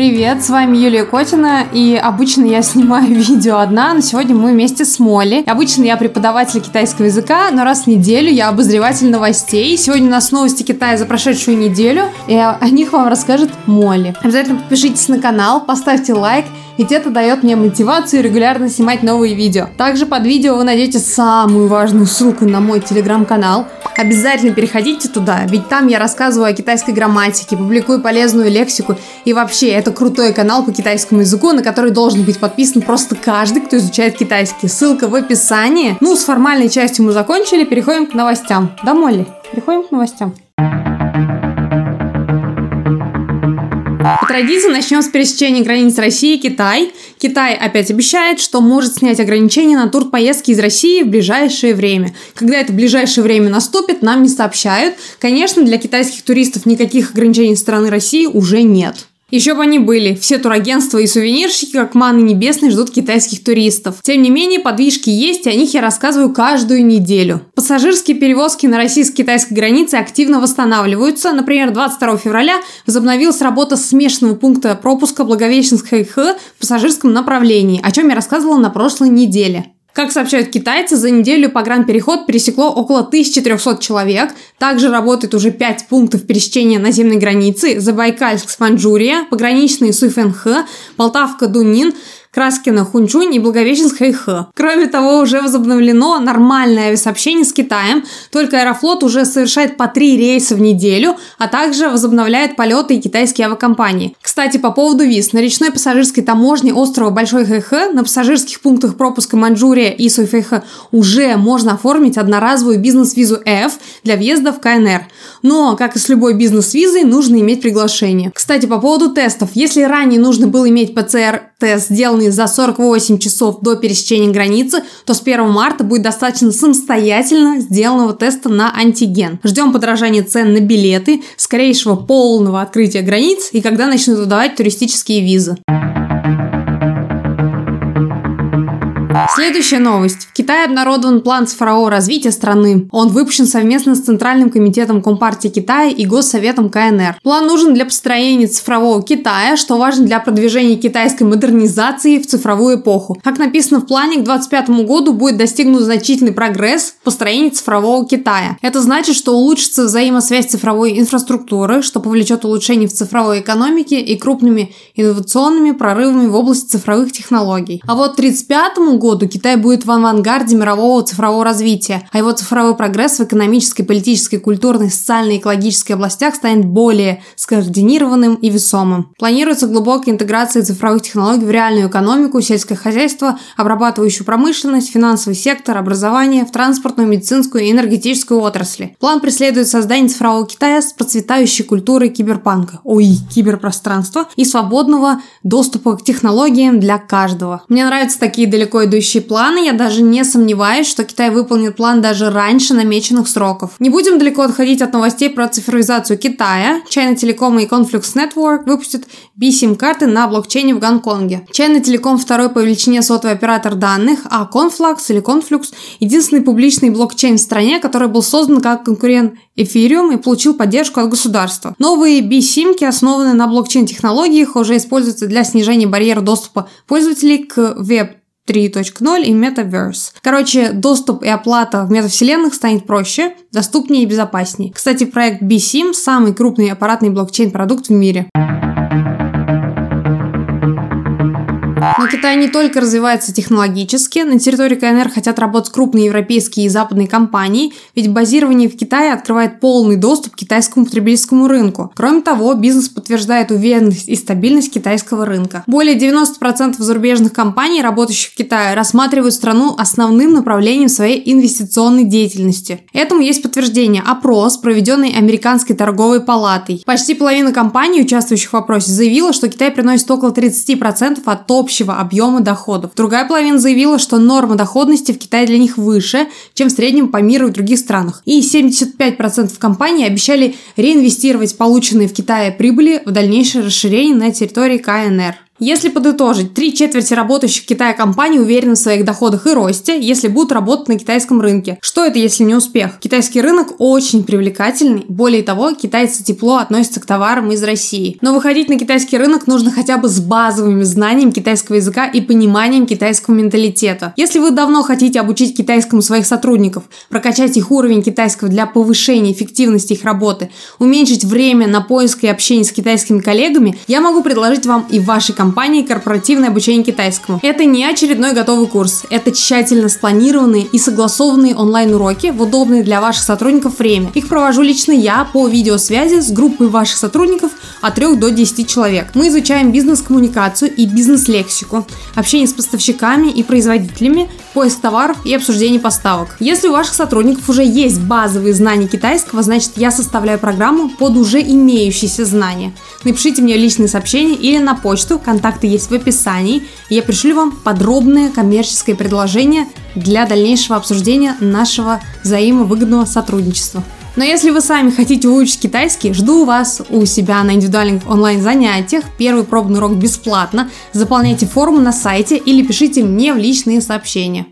Привет, с вами Юлия Котина, и обычно я снимаю видео одна, но сегодня мы вместе с Молли. Обычно я преподаватель китайского языка, но раз в неделю я обозреватель новостей. Сегодня у нас новости Китая за прошедшую неделю, и о них вам расскажет Молли. Обязательно подпишитесь на канал, поставьте лайк, ведь это дает мне мотивацию регулярно снимать новые видео. Также под видео вы найдете самую важную ссылку на мой телеграм-канал. Обязательно переходите туда, ведь там я рассказываю о китайской грамматике, публикую полезную лексику и вообще это крутой канал по китайскому языку, на который должен быть подписан просто каждый, кто изучает китайский. Ссылка в описании. Ну, с формальной частью мы закончили, переходим к новостям. Да, Молли? Переходим к новостям. Традиции начнем с пересечения границ России и Китай. Китай опять обещает, что может снять ограничения на тур поездки из России в ближайшее время. Когда это ближайшее время наступит, нам не сообщают. Конечно, для китайских туристов никаких ограничений со стороны России уже нет. Еще бы они были. Все турагентства и сувенирщики, как маны небесные, ждут китайских туристов. Тем не менее, подвижки есть, и о них я рассказываю каждую неделю. Пассажирские перевозки на российско-китайской границе активно восстанавливаются. Например, 22 февраля возобновилась работа смешанного пункта пропуска Благовещенск-Хэйхэ в пассажирском направлении, о чем я рассказывала на прошлой неделе. Как сообщают китайцы, за неделю погранпереход пересекло около 1300 человек. Также работает уже 5 пунктов пересечения наземной границы. Забайкальск-Манчжурия, пограничные Суйфэнхэ, Полтавка-Дунин, Краскина, Хунчунь и Благовещенск Хэйхэ. Кроме того, уже возобновлено нормальное авиасообщение с Китаем, только Аэрофлот уже совершает по три рейса в неделю, а также возобновляет полеты и китайские авиакомпании. Кстати, по поводу виз. На речной пассажирской таможне острова Большой Хэйхэ на пассажирских пунктах пропуска Манчжурия и Суйфэйхэ уже можно оформить одноразовую бизнес-визу F для въезда в КНР. Но, как и с любой бизнес-визой, нужно иметь приглашение. Кстати, по поводу тестов. Если ранее нужно было иметь ПЦР-тест, сделанный сделанный за 48 часов до пересечения границы, то с 1 марта будет достаточно самостоятельно сделанного теста на антиген. Ждем подражания цен на билеты, скорейшего полного открытия границ и когда начнут выдавать туристические визы. Следующая новость. В Китае обнародован план цифрового развития страны. Он выпущен совместно с Центральным комитетом Компартии Китая и Госсоветом КНР. План нужен для построения цифрового Китая, что важно для продвижения китайской модернизации в цифровую эпоху. Как написано в плане, к 2025 году будет достигнут значительный прогресс в построении цифрового Китая. Это значит, что улучшится взаимосвязь цифровой инфраструктуры, что повлечет улучшение в цифровой экономике и крупными инновационными прорывами в области цифровых технологий. А вот к 1935 году Китай будет в авангарде мирового цифрового развития, а его цифровой прогресс в экономической, политической, культурной, социальной и экологической областях станет более скоординированным и весомым. Планируется глубокая интеграция цифровых технологий в реальную экономику, сельское хозяйство, обрабатывающую промышленность, финансовый сектор, образование, в транспортную, медицинскую и энергетическую отрасли. План преследует создание цифрового Китая с процветающей культурой киберпанка, ой, киберпространства и свободного доступа к технологиям для каждого. Мне нравятся такие далеко идущие планы, я даже не сомневаюсь, что Китай выполнит план даже раньше намеченных сроков. Не будем далеко отходить от новостей про цифровизацию Китая. China Telecom и Conflux Network выпустят B-SIM-карты на блокчейне в Гонконге. China Telecom второй по величине сотовый оператор данных, а Conflux или Conflux – единственный публичный блокчейн в стране, который был создан как конкурент Ethereum и получил поддержку от государства. Новые B-симки, основанные на блокчейн-технологиях, уже используются для снижения барьера доступа пользователей к веб 3.0 и Metaverse. Короче, доступ и оплата в метавселенных станет проще, доступнее и безопаснее. Кстати, проект BSIM – самый крупный аппаратный блокчейн-продукт в мире. Но Китай не только развивается технологически, на территории КНР хотят работать крупные европейские и западные компании, ведь базирование в Китае открывает полный доступ к китайскому потребительскому рынку. Кроме того, бизнес подтверждает уверенность и стабильность китайского рынка. Более 90% зарубежных компаний, работающих в Китае, рассматривают страну основным направлением своей инвестиционной деятельности. Этому есть подтверждение. Опрос, проведенный Американской торговой палатой. Почти половина компаний, участвующих в опросе, заявила, что Китай приносит около 30% от общего общего объема доходов. Другая половина заявила, что норма доходности в Китае для них выше, чем в среднем по миру и других странах. И 75% компаний обещали реинвестировать полученные в Китае прибыли в дальнейшее расширение на территории КНР. Если подытожить, три четверти работающих в Китае компаний уверены в своих доходах и росте, если будут работать на китайском рынке. Что это, если не успех? Китайский рынок очень привлекательный. Более того, китайцы тепло относятся к товарам из России. Но выходить на китайский рынок нужно хотя бы с базовыми знаниями китайского языка и пониманием китайского менталитета. Если вы давно хотите обучить китайскому своих сотрудников, прокачать их уровень китайского для повышения эффективности их работы, уменьшить время на поиск и общение с китайскими коллегами, я могу предложить вам и вашей компании корпоративное обучение китайскому. Это не очередной готовый курс, это тщательно спланированные и согласованные онлайн-уроки в удобное для ваших сотрудников время. Их провожу лично я по видеосвязи с группой ваших сотрудников от 3 до 10 человек. Мы изучаем бизнес-коммуникацию и бизнес-лексику, общение с поставщиками и производителями, поиск товаров и обсуждение поставок. Если у ваших сотрудников уже есть базовые знания китайского, значит я составляю программу под уже имеющиеся знания. Напишите мне личные сообщения или на почту, контакты есть в описании, и я пришлю вам подробное коммерческое предложение для дальнейшего обсуждения нашего взаимовыгодного сотрудничества. Но если вы сами хотите выучить китайский, жду вас у себя на индивидуальных онлайн-занятиях. Первый пробный урок бесплатно. Заполняйте форму на сайте или пишите мне в личные сообщения.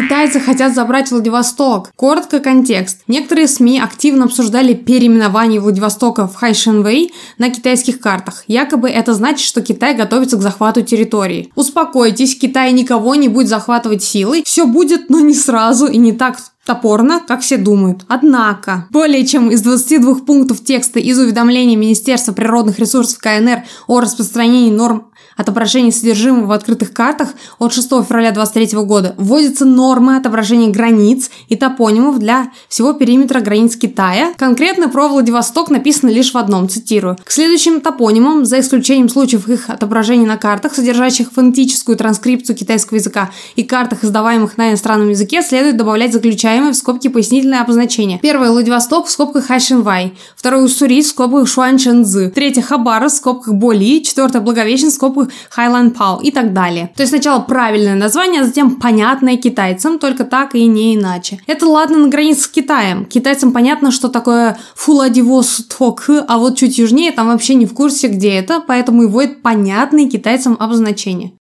Китайцы хотят забрать Владивосток. Коротко контекст. Некоторые СМИ активно обсуждали переименование Владивостока в Хайшенвей на китайских картах. Якобы это значит, что Китай готовится к захвату территории. Успокойтесь, Китай никого не будет захватывать силой. Все будет, но не сразу и не так топорно, как все думают. Однако, более чем из 22 пунктов текста из уведомления Министерства природных ресурсов КНР о распространении норм отображения содержимого в открытых картах от 6 февраля 2023 года вводятся нормы отображения границ и топонимов для всего периметра границ Китая. Конкретно про Владивосток написано лишь в одном, цитирую. К следующим топонимам, за исключением случаев их отображения на картах, содержащих фонетическую транскрипцию китайского языка и картах, издаваемых на иностранном языке, следует добавлять заключаемые в скобки пояснительное обозначение. Первое – Владивосток в скобках Хайшинвай. Второе – Уссурий в скобках Шуанчэнзы. Третье – Хабар в скобках Боли. Четвертое – Благовещен в скобках Highland Pal и так далее. То есть сначала правильное название, а затем понятное китайцам, только так и не иначе. Это ладно на границе с Китаем. Китайцам понятно, что такое Фуладивосток, а вот чуть южнее там вообще не в курсе, где это, поэтому и вводят понятные китайцам обозначения.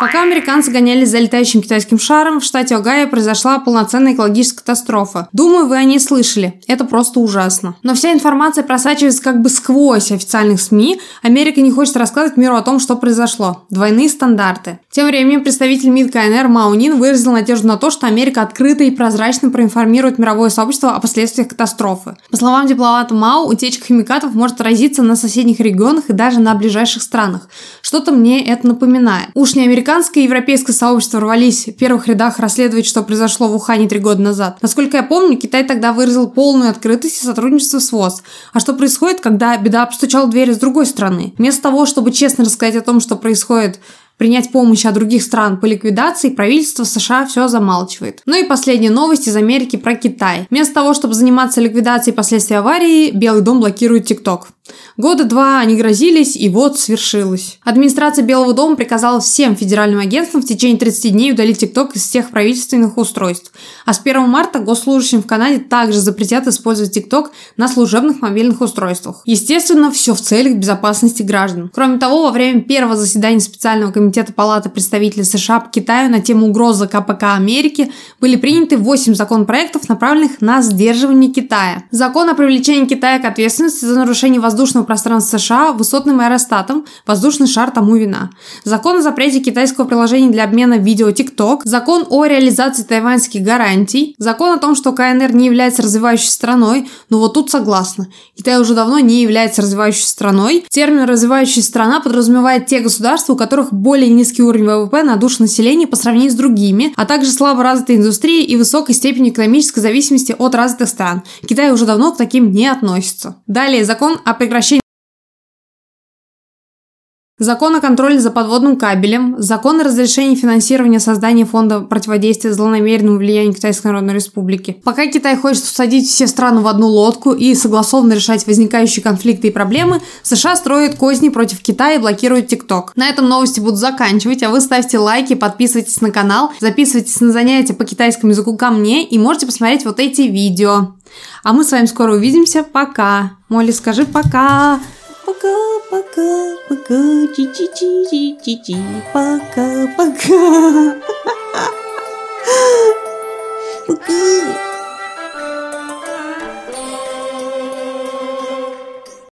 Пока американцы гонялись за летающим китайским шаром, в штате Огайо произошла полноценная экологическая катастрофа. Думаю, вы о ней слышали. Это просто ужасно. Но вся информация просачивается как бы сквозь официальных СМИ. Америка не хочет рассказывать миру о том, что произошло. Двойные стандарты. Тем временем представитель МИД КНР Маунин выразил надежду на то, что Америка открыто и прозрачно проинформирует мировое сообщество о последствиях катастрофы. По словам дипломата Мау, утечка химикатов может отразиться на соседних регионах и даже на ближайших странах. Что-то мне это напоминает. Уж не американское и европейское сообщество рвались в первых рядах расследовать, что произошло в Ухане три года назад. Насколько я помню, Китай тогда выразил полную открытость и сотрудничество с ВОЗ. А что происходит, когда беда обстучала двери с другой стороны? Вместо того, чтобы честно рассказать о том, что происходит принять помощь от других стран по ликвидации, правительство США все замалчивает. Ну и последняя новость из Америки про Китай. Вместо того, чтобы заниматься ликвидацией последствий аварии, Белый дом блокирует ТикТок. Года два они грозились, и вот свершилось. Администрация Белого дома приказала всем федеральным агентствам в течение 30 дней удалить ТикТок из всех правительственных устройств. А с 1 марта госслужащим в Канаде также запретят использовать ТикТок на служебных мобильных устройствах. Естественно, все в целях безопасности граждан. Кроме того, во время первого заседания специального комитета Палаты представителей США по Китаю на тему угрозы КПК Америки были приняты 8 законопроектов, направленных на сдерживание Китая. Закон о привлечении Китая к ответственности за нарушение воздушного воздушного пространства США высотным аэростатом, воздушный шар тому вина. Закон о запрете китайского приложения для обмена видео TikTok, закон о реализации тайваньских гарантий, закон о том, что КНР не является развивающейся страной, но вот тут согласна. Китай уже давно не является развивающейся страной. Термин «развивающаяся страна» подразумевает те государства, у которых более низкий уровень ВВП на душу населения по сравнению с другими, а также слабо развитая индустрия и высокой степень экономической зависимости от развитых стран. Китай уже давно к таким не относится. Далее закон о прекращении Закон о контроле за подводным кабелем, закон о разрешении финансирования создания фонда противодействия злонамеренному влиянию Китайской Народной Республики. Пока Китай хочет усадить все страны в одну лодку и согласованно решать возникающие конфликты и проблемы, США строят козни против Китая и блокируют ТикТок. На этом новости буду заканчивать, а вы ставьте лайки, подписывайтесь на канал, записывайтесь на занятия по китайскому языку ко мне и можете посмотреть вот эти видео. А мы с вами скоро увидимся. Пока. Молли, скажи пока. Пока, пока, пока, чи чи чи чи чи чи пока, пока. Пока.